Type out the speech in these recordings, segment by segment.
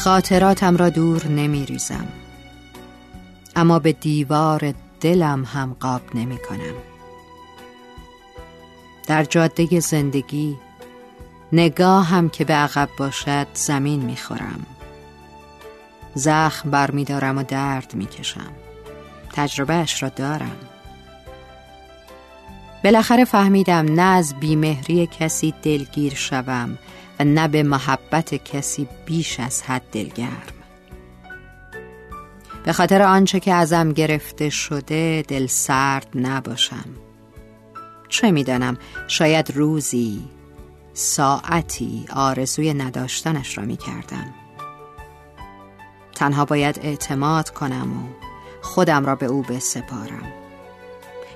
خاطراتم را دور نمی ریزم اما به دیوار دلم هم قاب نمی کنم در جاده زندگی نگاه هم که به عقب باشد زمین می خورم زخم بر می دارم و درد می کشم تجربه اش را دارم. بالاخره فهمیدم نه از بیمهری کسی دلگیر شوم نه به محبت کسی بیش از حد دلگرم. به خاطر آنچه که ازم گرفته شده دل سرد نباشم. چه می‌دانم؟ شاید روزی ساعتی آرزوی نداشتنش را می‌کردم. تنها باید اعتماد کنم و خودم را به او بسپارم.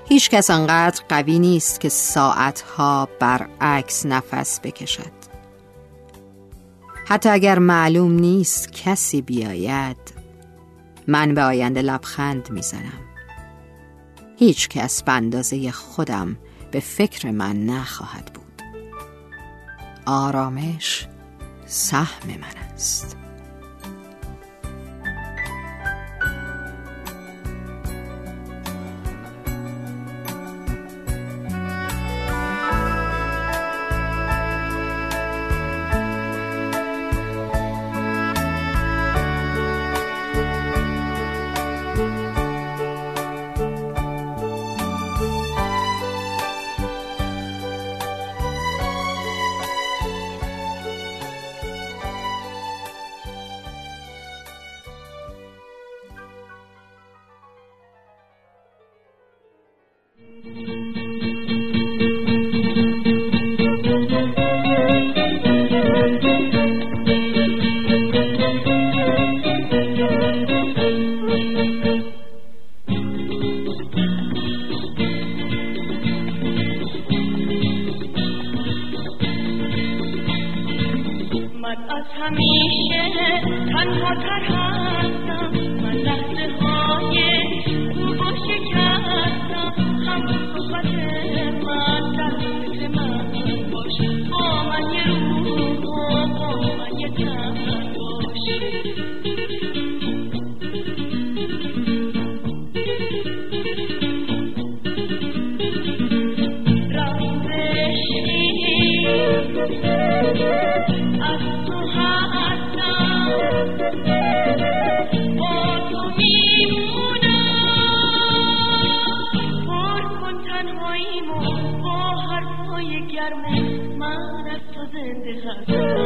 هیچ کس آنقدر قوی نیست که ساعتها برعکس نفس بکشد. حتی اگر معلوم نیست کسی بیاید من به آینده لبخند می‌زنم. هیچ کس به اندازه خودم به فکر من نخواهد بود. آرامش سهم من است. تنها تر هستم من لحظه های او با شکستم. همون صحبت من در فکر من باش. با من یه روح و با من یه تن باش. از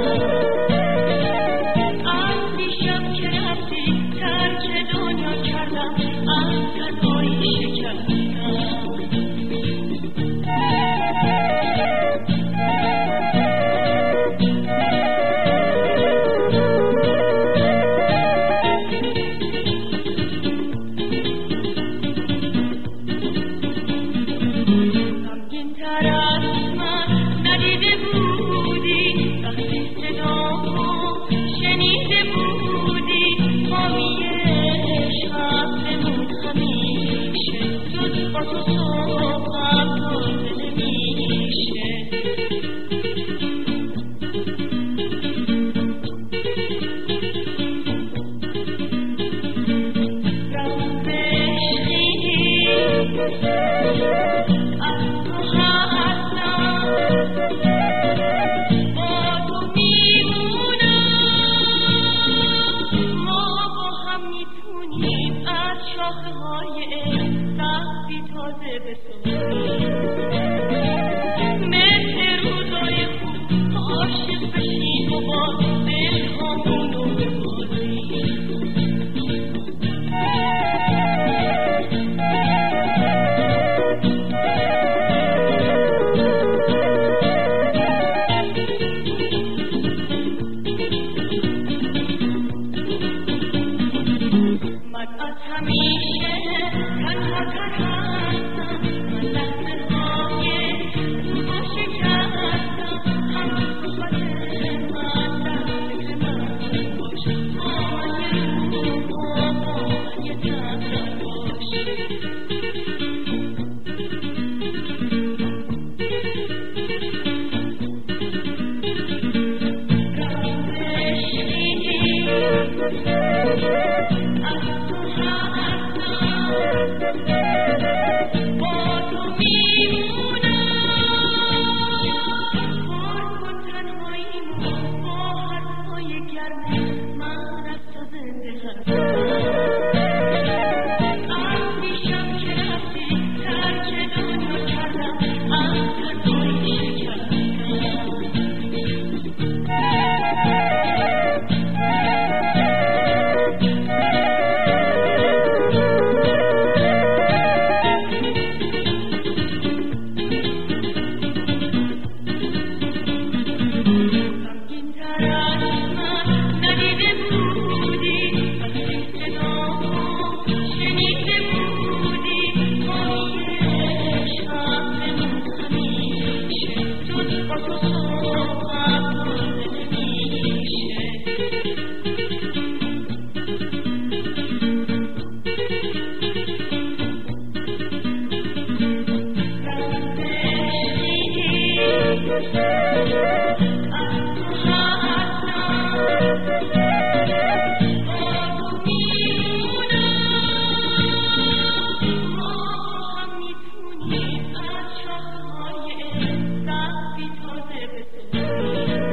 hazırdır. thank you. Amen.